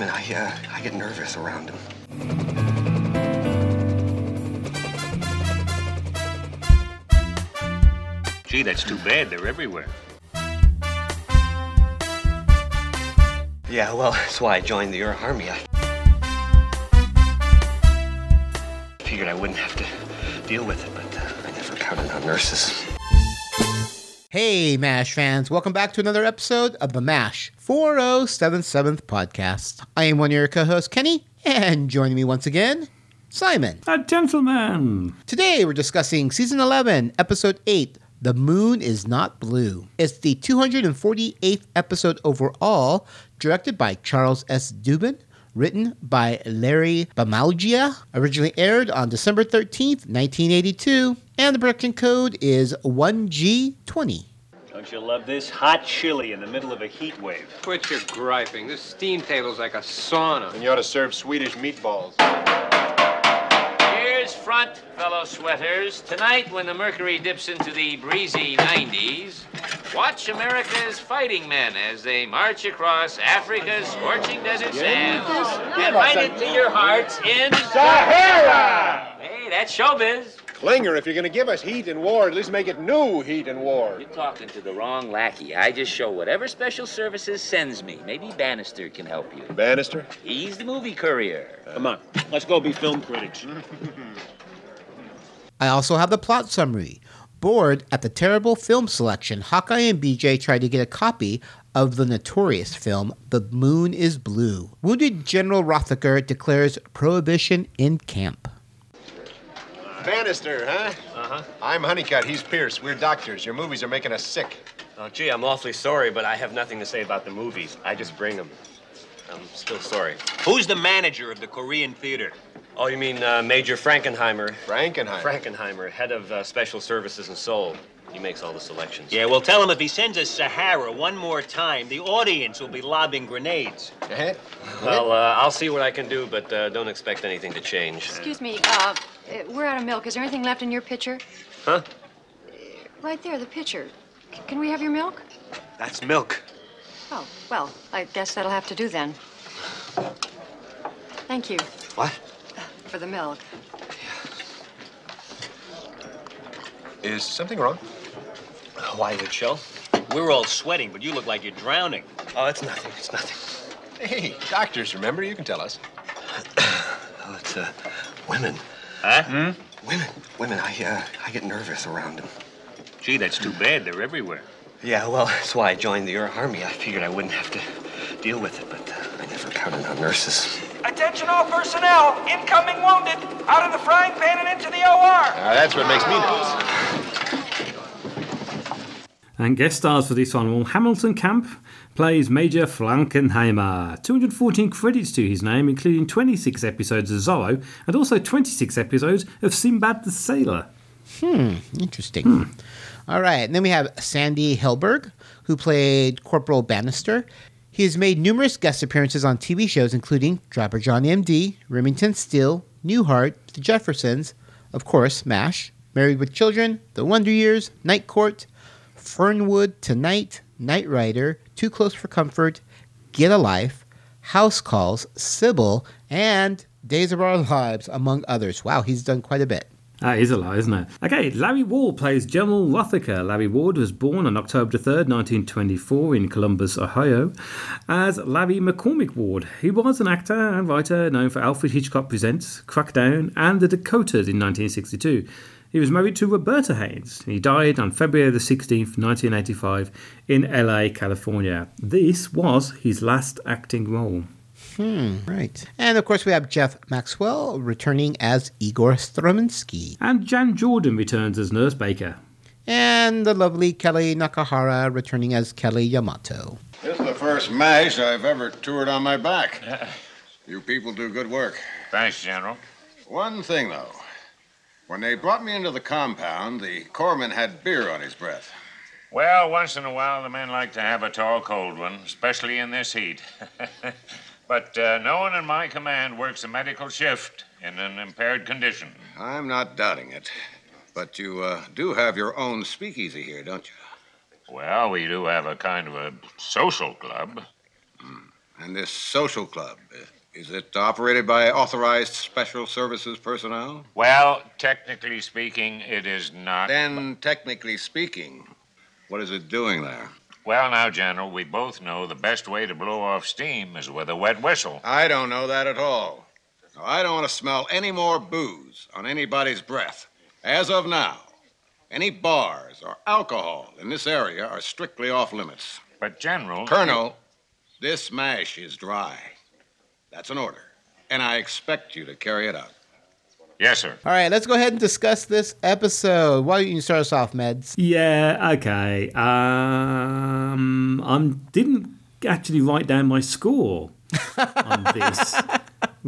women, I, uh, I get nervous around them. Gee, that's too bad. They're everywhere. Yeah, well, that's why I joined the Army. I figured I wouldn't have to deal with it, but uh, I never counted on nurses. Hey, MASH fans, welcome back to another episode of the MASH 4077th podcast. I am one of your co hosts, Kenny, and joining me once again, Simon. A gentleman. Today we're discussing season 11, episode 8, The Moon is Not Blue. It's the 248th episode overall, directed by Charles S. Dubin. Written by Larry Balmagia, originally aired on December 13th, 1982, and the production code is 1G20. Don't you love this? Hot chili in the middle of a heat wave. Quit your griping. This steam table's like a sauna. And you ought to serve Swedish meatballs. Here's front, fellow sweaters. Tonight, when the mercury dips into the breezy 90s, watch America's fighting men as they march across Africa's scorching desert sands and right into your hearts in Sahara. Hey, that's showbiz. Klinger, if you're going to give us heat and war, at least make it new heat and war. You're talking to the wrong lackey. I just show whatever special services sends me. Maybe Bannister can help you. Bannister? He's the movie courier. Uh. Come on, let's go be film critics. I also have the plot summary. Bored at the terrible film selection, Hawkeye and BJ try to get a copy of the notorious film The Moon is Blue. Wounded General Rothaker declares prohibition in camp. Bannister, huh? Uh-huh. I'm Honeycutt. He's Pierce. We're doctors. Your movies are making us sick. Oh, gee, I'm awfully sorry, but I have nothing to say about the movies. I just bring them. I'm still sorry. Who's the manager of the Korean theater? Oh, you mean uh, Major Frankenheimer? Frankenheimer. Frankenheimer, head of uh, special services in Seoul. He makes all the selections. Yeah, well, tell him if he sends us Sahara one more time, the audience will be lobbing grenades. Eh? Well, uh, I'll see what I can do, but uh, don't expect anything to change. Excuse me, uh, uh, we're out of milk. Is there anything left in your pitcher? Huh? Right there, the pitcher. C- can we have your milk? That's milk. Oh, well, I guess that'll have to do then. Thank you What? for the milk. Is something wrong? Why, Mitchell? We're all sweating, but you look like you're drowning. Oh, it's nothing. It's nothing. Hey, doctors, remember? You can tell us. Oh, it's, uh, women. Huh? Women. Women, I, uh, I get nervous around them. Gee, that's too bad. They're everywhere. Yeah, well, that's why I joined the Army. I figured I wouldn't have to deal with it, but uh, I never counted on nurses. Attention all personnel, incoming wounded, out of the frying pan and into the OR. Now, that's what makes me nervous. And guest stars for this one, well, Hamilton Camp plays Major Frankenheimer. 214 credits to his name, including 26 episodes of Zorro and also 26 episodes of Sinbad the Sailor. Hmm, interesting. All right, and then we have Sandy Helberg, who played Corporal Bannister. He has made numerous guest appearances on TV shows, including Trapper John MD, Remington Steele, Newhart, The Jeffersons, of course, MASH, Married with Children, The Wonder Years, Night Court, Fernwood Tonight, Knight Rider, Too Close for Comfort, Get a Life, House Calls, Sybil, and Days of Our Lives, among others. Wow, he's done quite a bit. That is a lot, isn't it? Okay, Larry Ward plays General Rothaker. Larry Ward was born on October 3rd, 1924, in Columbus, Ohio, as Larry McCormick Ward. He was an actor and writer known for Alfred Hitchcock Presents, Crackdown, and The Dakotas in 1962. He was married to Roberta Haynes. He died on February the 16th, 1985, in LA, California. This was his last acting role. Hmm, right. And of course, we have Jeff Maxwell returning as Igor Straminsky. And Jan Jordan returns as Nurse Baker. And the lovely Kellye Nakahara returning as Kellye Yamato. This is the first MASH I've ever toured on my back. You people do good work. Thanks, General. One thing, though. When they brought me into the compound, the corpsman had beer on his breath. Well, once in a while, the men like to have a tall, cold one, especially in this heat. but uh, no one in my command works a medical shift in an impaired condition. I'm not doubting it. But you uh, do have your own speakeasy here, don't you? Well, we do have a kind of a social club. And this social club, uh, is it operated by authorized special services personnel? Well, technically speaking, it is not. Then, technically speaking, what is it doing there? Well, now, General, we both know the best way to blow off steam is with a wet whistle. I don't know that at all. Now, I don't want to smell any more booze on anybody's breath. As of now, any bars or alcohol in this area are strictly off limits. But, General. Colonel, this mash is dry. That's an order. And I expect you to carry it out. Yes, sir. All right, let's go ahead and discuss this episode. Why don't you start us off, Meds? Yeah, okay. Um, I didn't actually write down my score on this.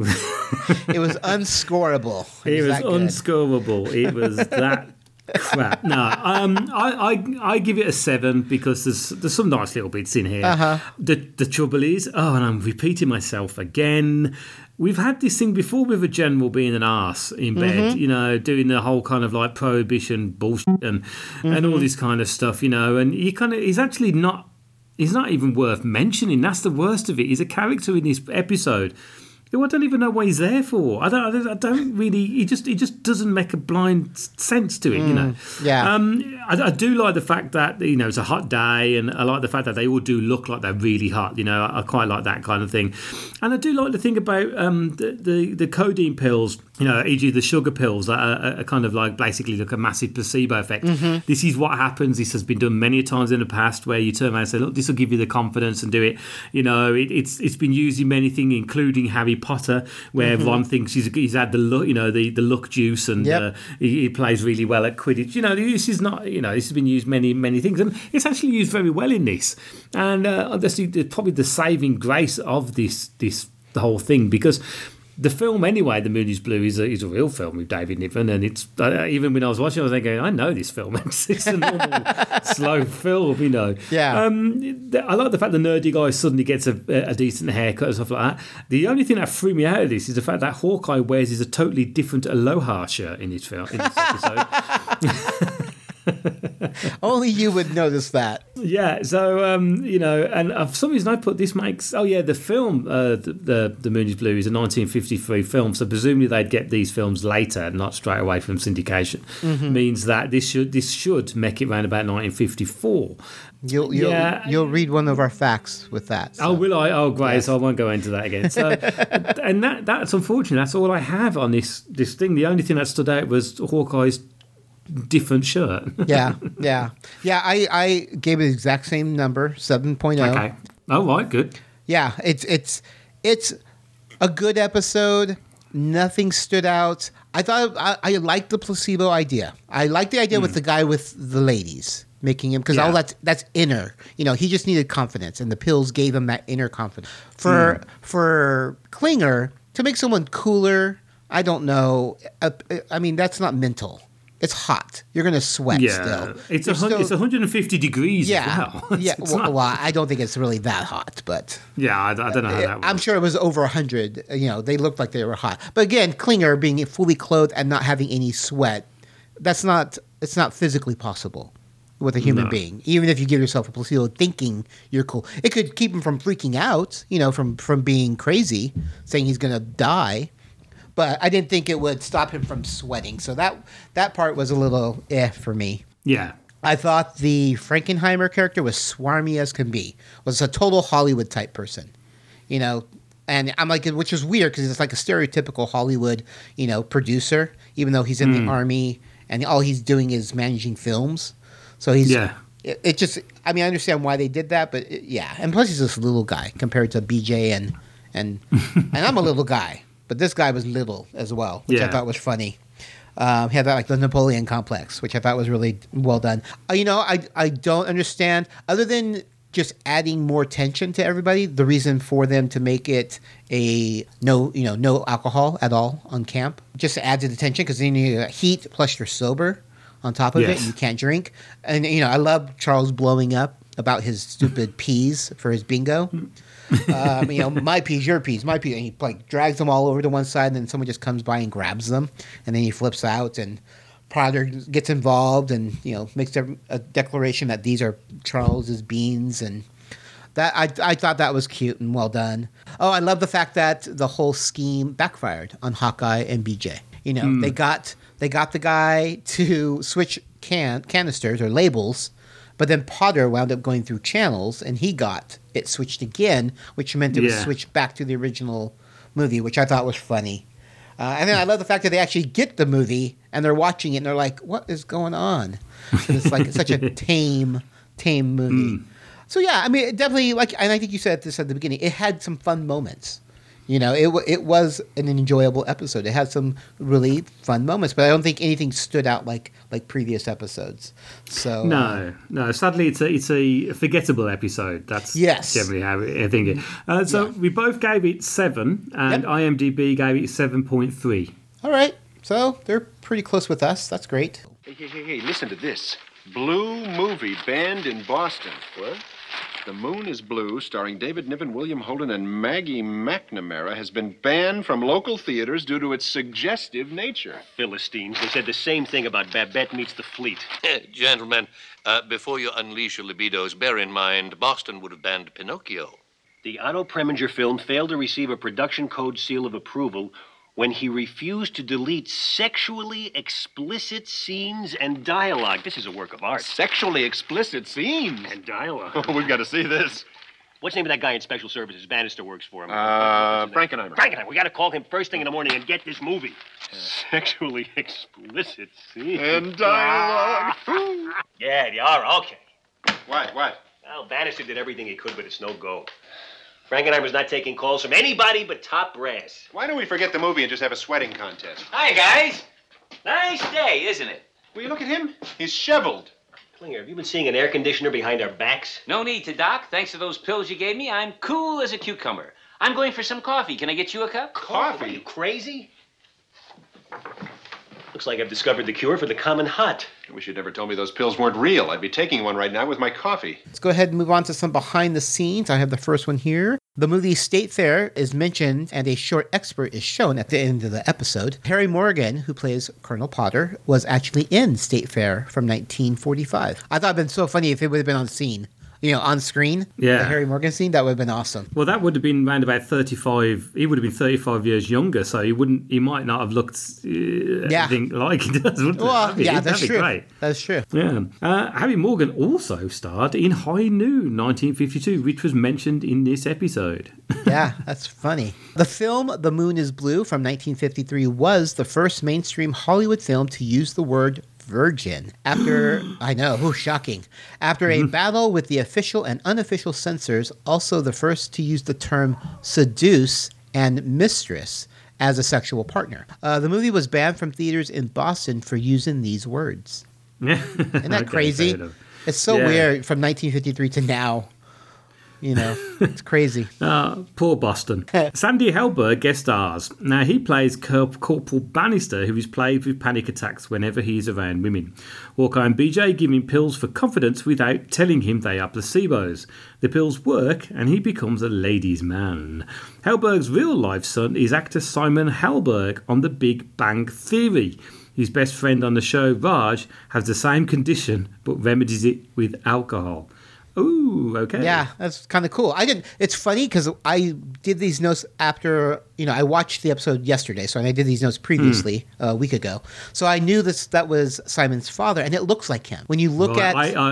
it was unscorable. It was that good? unscorable. It was that crap. No, um, I, I I give it a seven because there's there's some nice little bits in here. Uh-huh. The the trouble is, oh, and I'm repeating myself again. We've had this thing before with a general being an ass in bed, Mhm. you know, doing the whole kind of like prohibition bullshit and and all Mhm. this kind of stuff, you know. And he kind of he's actually not he's not even worth mentioning. That's the worst of it. He's a character in this episode. I don't even know what he's there for. I don't. I don't, really. He just. He just doesn't make a blind sense to it. You know. Mm, yeah. Um. I, I do like the fact that you know it's a hot day, and I like the fact that they all do look like they're really hot. You know, I, I quite like that kind of thing, and I do like the thing about um the the, the codeine pills. You know, e.g. the sugar pills that are, are kind of like basically like a massive placebo effect. Mhm. This is what happens. This has been done many times in the past, where you turn around and say, "Look, this will give you the confidence and do it." You know, it, it's it's been used in many things, including Harry Potter, where Mhm. Ron thinks he's, he's had the look, you know, the, the luck juice, and Yep. uh, he, he plays really well at Quidditch. You know, this is not, you know, this has been used many many things, and it's actually used very well in this. And uh, that's the- probably the saving grace of this this the whole thing because. The film, anyway, The Moon is Blue, is a, is a real film with David Niven, and it's uh, even when I was watching, I was thinking, I know this film. It's, it's a normal slow film, you know. Yeah. Um, I like the fact the nerdy guy suddenly gets a, a decent haircut and stuff like that. The only thing that threw me out of this is the fact that Hawkeye wears is a totally different Aloha shirt in this film in this episode. Only you would notice that. Yeah, so um, you know, and uh, for some reason I put this makes oh yeah, the film uh, the, the the Moon is Blue is a 1953 film, so presumably they'd get these films later, not straight away from syndication. Mhm. Means that this should this should make it around about 1954. You'll you'll, Yeah. you'll read one of our facts with that. Oh, will I? Oh, great! So I won't go into that again. So, and that that's unfortunate. That's all I have on this this thing. The only thing that stood out was Hawkeye's different shirt. yeah, yeah, yeah. I I gave it the exact same number, seven oh. Okay. Oh, right. Good. Yeah, it's it's it's a good episode. Nothing stood out. I thought I, I liked the placebo idea. I liked the idea with the guy with the ladies making him because all Hmm. That's that's inner. You know, he just needed confidence, and the pills gave him that inner confidence. For Hmm. for Klinger to make someone cooler, I don't know. Uh, I mean, that's not mental. It's hot. You're gonna sweat Yeah, still. it's a still- it's 150 degrees. yeah, as well. yeah. Well, not- well, I don't think it's really that hot, but yeah. I, I don't know how that. I'm sure it was over 100. Uh, you know, they looked like they were hot. But again, Klinger being fully clothed and not having any sweat, that's not it's not physically possible with a human No. being. Even if you give yourself a placebo thinking you're cool. It could keep him from freaking out, you know, from from being crazy, saying he's going to die. But I didn't think it would stop him from sweating. So that that part was a little eh for me. Yeah. I thought the Frankenheimer character was swarmy as can be. Was a total Hollywood type person, you know. And I'm like, which is weird because it's like a stereotypical Hollywood, you know, producer. Even though he's in Hmm. the army and all he's doing is managing films, so he's Yeah. It, it just, I mean, I understand why they did that, but it, yeah. And plus, he's this little guy compared to BJ and and and I'm a little guy, but this guy was little as well, which I thought was funny. Um, he had that like the Napoleon complex, which I thought was really well done. Uh, you know, I I don't understand other than just adding more tension to everybody. The reason for them to make it a no, you know, no alcohol at all on camp, just to add to the tension because then you got heat plus you're sober on top of it, and you can't drink. And you know, I love Charles blowing up about his stupid peas for his bingo. Um, you know, my peas, your peas, my peas. And he like drags them all over to one side, and then someone just comes by and grabs them, and then he flips out, and Potter gets involved, and you know, makes a, a declaration that these are Charles's beans, and That I, I thought that was cute and well done. Oh, I love the fact that the whole scheme backfired on Hawkeye and BJ. You know, Hmm. they got they got the guy to switch can canisters or labels, but then Potter wound up going through channels and he got it switched again, which meant it was switched back to the original movie, which I thought was funny. Uh, and then I love the fact that they actually get the movie and they're watching it and they're like, "What is going on?" 'Cause it's like such a tame, tame movie. So yeah, I mean, it definitely like, and I think you said this at the beginning. It had some fun moments. You know, it it was an enjoyable episode. It had some really fun moments, but I don't think anything stood out like like previous episodes. So No, no. Sadly, it's a it's a forgettable episode. That's Yes. generally how I think it. Uh, so we both gave it seven, and IMDb gave it seven point three. all right. So they're pretty close with us. That's great. Hey, hey, hey, hey, listen to this. Blue movie banned in Boston. What? The Moon is Blue, starring David Niven, William Holden, and Maggie McNamara, has been banned from local theaters due to its suggestive nature. Philistines. They said the same thing about Babette meets the fleet. Gentlemen, uh, before you unleash your libidos, bear in mind Boston would have banned Pinocchio. The Otto Preminger film failed to receive a production code seal of approval when he refused to delete sexually explicit scenes and dialogue. This is a work of art. Sexually explicit scenes? And dialogue. We've got to see this. What's the name of that guy in special services? Bannister works for him. Uh, Frankenheimer. Frankenheimer. We got to call him first thing in the morning and get this movie. Sexually explicit scenes. And dialogue. yeah, they are. Okay. What? What? Well, Bannister did everything he could, but it's no go. Frankenheimer's not taking calls from anybody but top brass. Why don't we forget the movie and just have a sweating contest? Hi, guys. Nice day, isn't it? Will you look at him? He's shoveled. Klinger, have you been seeing an air conditioner behind our backs? No need to, Doc. Thanks to those pills you gave me, I'm cool as a cucumber. I'm going for some coffee. Can I get you a cup? What, are you crazy? Looks like I've discovered the cure for the common hot. I wish you'd never told me those pills weren't real. I'd be taking one right now with my coffee. Let's go ahead and move on to some behind the scenes. I have the first one here. The movie State Fair is mentioned and a short expert is shown at the end of the episode. Harry Morgan, who plays Colonel Potter, was actually in State Fair from 1945. I thought it'd been so funny if it would have been on scene, you know, on screen. Yeah. The Harry Morgan scene, that would have been awesome. Well, that would have been around about thirty-five. He would have been thirty-five years younger, so he wouldn't. He might not have looked uh, anything like he does. Well, be- yeah, that's true. Great. That's true. Yeah. Uh, Harry Morgan also starred in High Noon 1952, which was mentioned in this episode. yeah, that's funny. The film The Moon is Blue from 1953 was the first mainstream Hollywood film to use the word virgin. After, I know, shocking. After a battle with the official and unofficial censors, also the first to use the term seduce and mistress as a sexual partner. Uh, the movie was banned from theaters in Boston for using these words. Isn't that Okay, crazy? It's so Yeah. weird from 1953 to now. You know, it's crazy. Ah, poor Boston. Sandy Helberg guest stars. Now, he plays Corp- Corporal Bannister, who is plagued with panic attacks whenever he is around women. Hawkeye and BJ give him pills for confidence without telling him they are placebos. The pills work, and he becomes a ladies' man. Helberg's real life son is actor Simon Helberg on The Big Bang Theory. His best friend on the show, Raj, has the same condition but remedies it with alcohol. Ooh, okay. Yeah, that's kind of cool. I didn't. It's funny because I did these notes after you know I watched the episode yesterday, so I did these notes previously Hmm. a week ago. So I knew this that was Simon's father, and it looks like him when you look Right, at. I, I,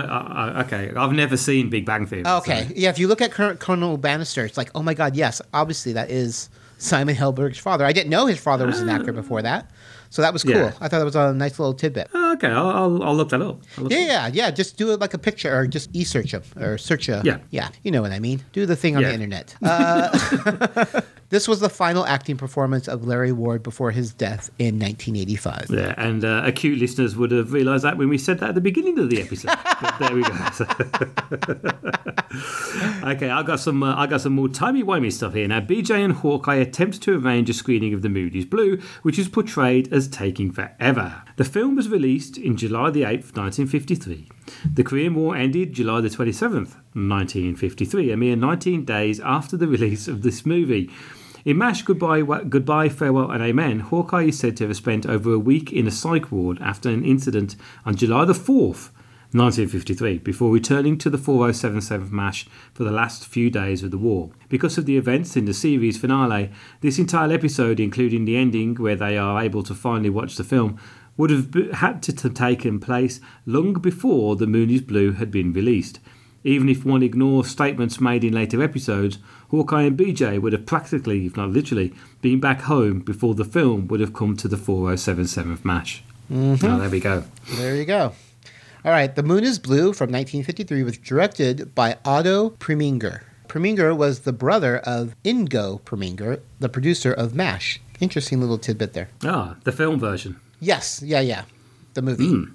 I, okay, I've never seen Big Bang Theory. okay, so- yeah. If you look at Col- Colonel Bannister, it's like, oh my god, yes, obviously that is Simon Helberg's father. I didn't know his father was an actor before that, so that was cool. Yeah. I thought it was a nice little tidbit. Oh, okay, I'll, I'll, I'll look that up. Look Yeah, yeah, yeah. Just do it like a picture, or just e-search him, or search a. Yeah. yeah. You know what I mean. Do the thing on Yeah. the internet. Uh, this was the final acting performance of Larry Ward before his death in 1985. Yeah, and uh, acute listeners would have realised that when we said that at the beginning of the episode. but there we go. okay, I got some. Uh, I got some more timey wimey stuff here. Now, BJ and Hawkeye attempt to arrange a screening of The Moon is Blue, which is portrayed as taking forever. The film was released in July the eighth, nineteen fifty-three. The Korean War ended July the twenty-seventh, nineteen fifty-three, a mere nineteen days after the release of this movie. In MASH Goodbye, Goodbye, Farewell and Amen, Hawkeye is said to have spent over a week in a psych ward after an incident on July the 4th 1953, before returning to the 4077 MASH for the last few days of the war. Because of the events in the series finale, this entire episode, including the ending where they are able to finally watch the film, would have had to have taken place long before The Moon is Blue had been released. Even if one ignores statements made in later episodes, Hawkeye and BJ would have practically, if not literally, been back home before the film would have come to the 4077 MASH. Mhm. Oh, there we go. There you go. All right, The Moon is Blue from 1953 was directed by Otto Preminger. Preminger was the brother of Ingo Preminger, the producer of MASH. Interesting little tidbit there. Ah, the film version. Yes, yeah, yeah. The movie. Mm,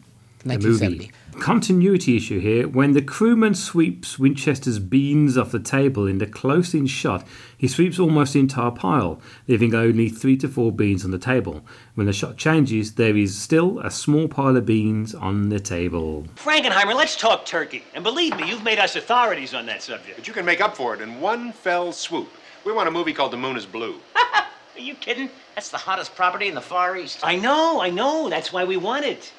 1970. movie. Continuity issue here. When the crewman sweeps Winchester's beans off the table in the close in shot, he sweeps almost the entire pile, leaving only three to four beans on the table. When the shot changes, there is still a small pile of beans on the table. Frankenheimer, let's talk turkey. And believe me, you've made us authorities on that subject. But you can make up for it in one fell swoop. We want a movie called The Moon is Blue. Are you kidding? That's the hottest property in the Far East. I know, I know. That's why we want it.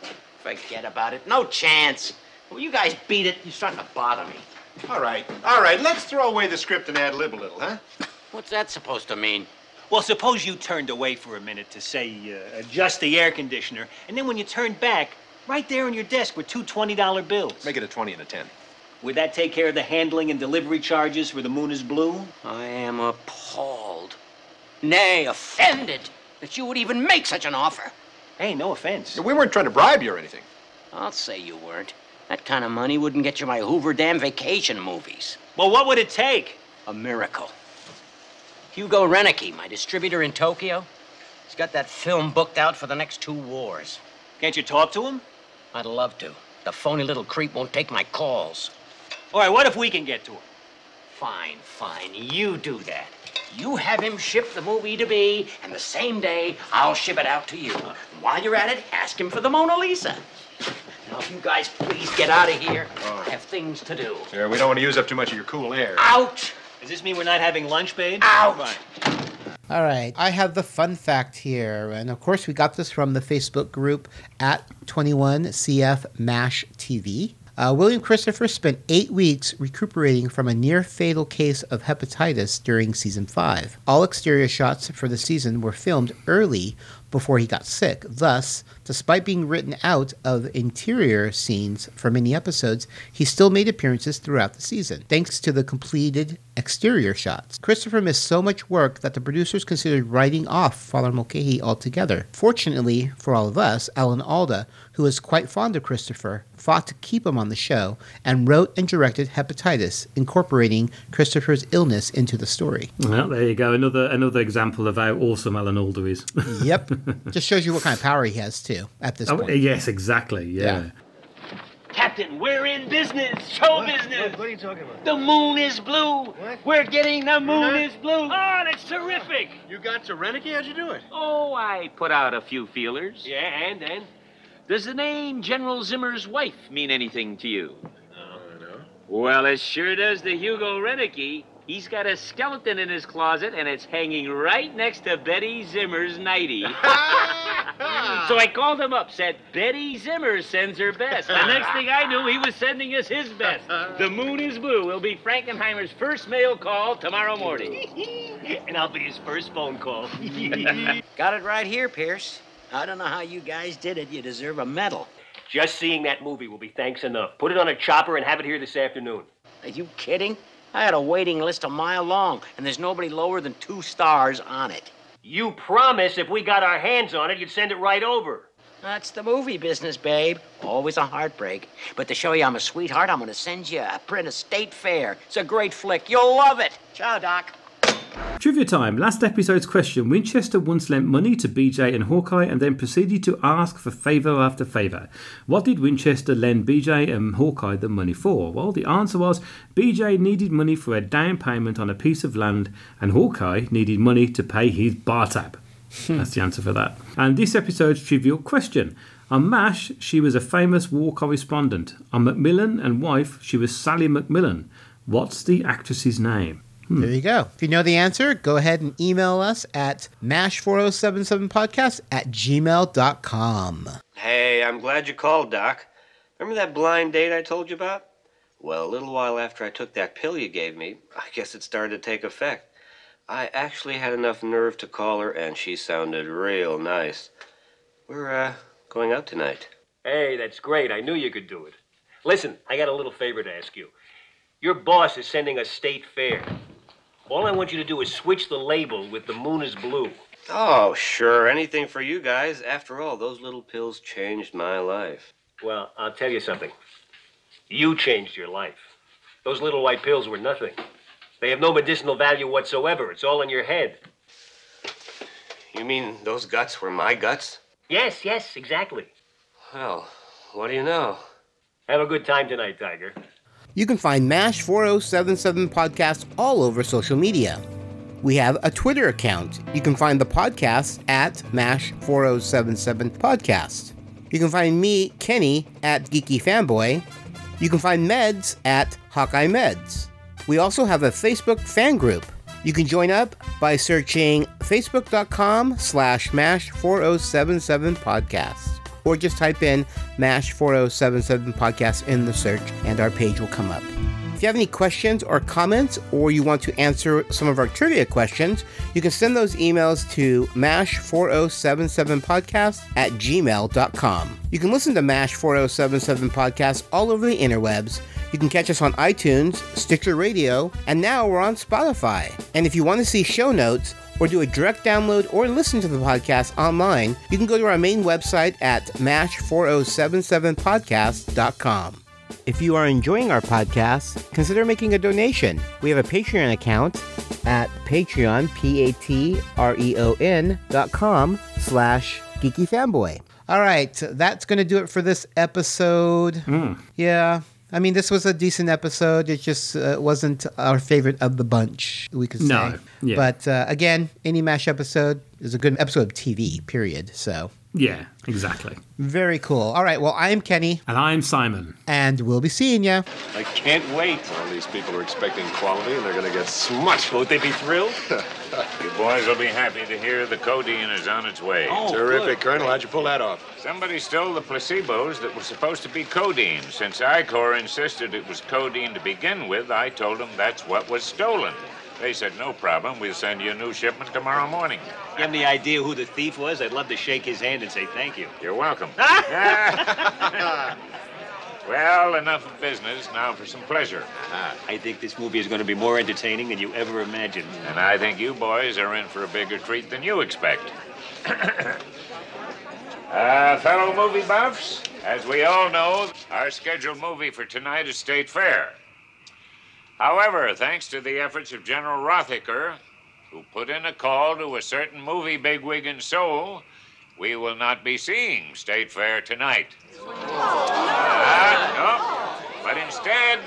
Forget about it. No chance. Well, you guys beat it. You're starting to bother me. All right, all right, let's throw away the script and ad lib a little, huh? What's that supposed to mean? Well, suppose you turned away for a minute to, say, uh, adjust the air conditioner, and then when you turned back, right there on your desk were two $20 bills. Make it a 20 and a 10. Would that take care of the handling and delivery charges for the moon is blue? I am appalled. Nay, offended that you would even make such an offer. Hey, no offense. We weren't trying to bribe you or anything. I'll say you weren't. That kind of money wouldn't get you my Hoover Dam vacation movies. Well, what would it take? A miracle. Hugo Renicky, my distributor in Tokyo, he's got that film booked out for the next two wars. Can't you talk to him? I'd love to. The phony little creep won't take my calls. All right, what if we can get to him? Fine, fine. You do that. You have him ship the movie to me, and the same day, I'll ship it out to you. And while you're at it, ask him for the Mona Lisa. Now, if you guys please get out of here, I have things to do. Yeah, we don't want to use up too much of your cool air. Out! Does this mean we're not having lunch, babe? Out! Right. All right, I have the fun fact here. And of course, we got this from the Facebook group at 21CF MASH TV. Uh, William Christopher spent eight weeks recuperating from a near fatal case of hepatitis during season five. All exterior shots for the season were filmed early before he got sick. Thus, despite being written out of interior scenes for many episodes, he still made appearances throughout the season, thanks to the completed exterior shots. Christopher missed so much work that the producers considered writing off Father Mulcahy altogether. Fortunately for all of us, Alan Alda, who was quite fond of Christopher, fought to keep him on the show and wrote and directed Hepatitis, incorporating Christopher's illness into the story. Well, there you go. Another another example of how awesome Alan Alda is. yep. Just shows you what kind of power he has, too, at this Oh, point. yes, exactly. Yeah. Captain, we're in business. Show business. What are you talking about? The moon is blue. What? We're getting the moon is blue. Oh, that's terrific. You got to Renicky? How'd you do it? Oh, I put out a few feelers. Yeah, and and Does the name General Zimmer's wife mean anything to you? Uh, no. Well, it sure does to Hugo Renicky. He's got a skeleton in his closet, and it's hanging right next to Betty Zimmer's nightie. so I called him up, said, Betty Zimmer sends her best. The next thing I knew, he was sending us his best. The moon is blue will be Frankenheimer's first mail call tomorrow morning. and I'll be his first phone call. Got it right here, Pierce. I don't know how you guys did it. You deserve a medal. Just seeing that movie will be thanks enough. Put it on a chopper and have it here this afternoon. Are you kidding? I had a waiting list a mile long, and there's nobody lower than two stars on it. You promise if we got our hands on it, you'd send it right over. That's the movie business, babe. Always a heartbreak. But to show you I'm a sweetheart, I'm going to send you a print of State Fair. It's a great flick. You'll love it. Ciao, Doc. Trivia time. Last episode's question Winchester once lent money to BJ and Hawkeye and then proceeded to ask for favour after favour. What did Winchester lend BJ and Hawkeye the money for? Well, the answer was BJ needed money for a down payment on a piece of land and Hawkeye needed money to pay his bar tab. Hmm. That's the answer for that. And this episode's trivial question. On MASH, she was a famous war correspondent. On McMillan and Wife, she was Sally McMillan. What's the actress's name? There you go. If you know the answer, go ahead and email us at mash4077podcast at gmail.com. Hey, I'm glad you called, Doc. Remember that blind date I told you about? Well, a little while after I took that pill you gave me, I guess it started to take effect. I actually had enough nerve to call her, and she sounded real nice. We're, uh, going out tonight. Hey, that's great. I knew you could do it. Listen, I got a little favor to ask you. Your boss is sending a state fair. All I want you to do is switch the label with the moon is blue. Oh, sure. Anything for you guys. After all, those little pills changed my life. Well, I'll tell you something. You changed your life. Those little white pills were nothing. They have no medicinal value whatsoever. It's all in your head. You mean those guts were my guts? Yes, yes, exactly. Well, what do you know? Have a good time tonight, Tiger. You can find MASH 4077 podcast all over social media. We have a Twitter account. You can find the podcast at MASH 4077 podcast. You can find me, Kenny, at Geeky Fanboy. You can find Meds at Hawkeye Meds. We also have a Facebook fan group. You can join up by searching facebook.com slash MASH 4077 podcast. Or just type in MASH 4077 podcast in the search and our page will come up. If you have any questions or comments, or you want to answer some of our trivia questions, you can send those emails to MASH4077podcast at gmail.com. You can listen to MASH 4077 podcast all over the interwebs. You can catch us on iTunes, Stitcher Radio, and now we're on Spotify. And if you want to see show notes, or do a direct download or listen to the podcast online, you can go to our main website at mash4077podcast.com. If you are enjoying our podcast, consider making a donation. We have a Patreon account at Patreon, P-A-T-R-E-O-N dot com slash Geeky Fanboy. All right, that's going to do it for this episode. Hmm. Yeah. I mean, this was a decent episode. It just uh, wasn't our favorite of the bunch, we could say. No, yeah. But uh, again, any MASH episode is a good episode of TV, period. So, Yeah, exactly. very cool. All right, well, I'm Kenny, And I'm Simon. and we'll be seeing you. I can't wait. All these people are expecting quality, and they're going to get smutched. Won't they be thrilled? You boys will be happy to hear the codeine is on its way. Oh, Terrific, Colonel. How'd you pull that off? Somebody stole the placebos that were supposed to be codeine. Since I Corps insisted it was codeine to begin with, I told them that's what was stolen. They said, no problem. We'll send you a new shipment tomorrow morning. You have any idea who the thief was? I'd love to shake his hand and say thank you. You're welcome. well, enough of business. Now for some pleasure. I think this movie is going to be more entertaining than you ever imagined. And I think you boys are in for a bigger treat than you expect. uh, fellow movie buffs, as we all know, our scheduled movie for tonight is State Fair. However, thanks to the efforts of General Rothaker, who put in a call to a certain movie bigwig in Seoul, we will not be seeing State Fair tonight. Ah, no. But instead,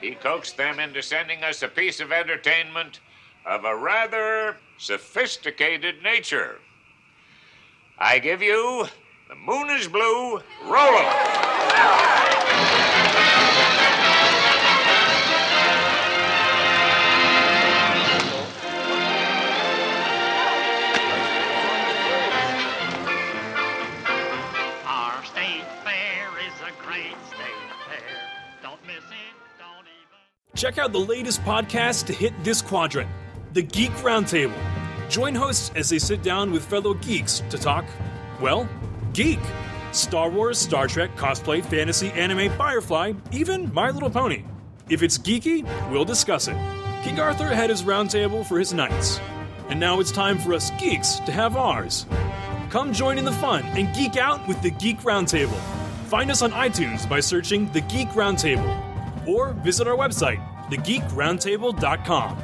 he coaxed them into sending us a piece of entertainment of a rather sophisticated nature. I give you The Moon is Blue, roll 'em. Check out the latest podcast to hit this quadrant the Geek Roundtable. Join hosts as they sit down with fellow geeks to talk, well, geek. Star Wars, Star Trek, cosplay, fantasy, anime, Firefly, even My Little Pony. If it's geeky, we'll discuss it. King Arthur had his roundtable for his knights. And now it's time for us geeks to have ours. Come join in the fun and geek out with the Geek Roundtable. Find us on iTunes by searching The Geek Roundtable or visit our website, thegeekroundtable.com.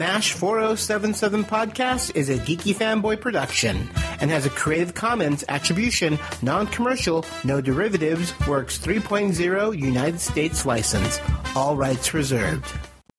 MASH 4077 Podcast is a Geeky Fanboy production and has a Creative Commons Attribution, Non Commercial, No Derivatives, Works 3.0 United States license. All rights reserved.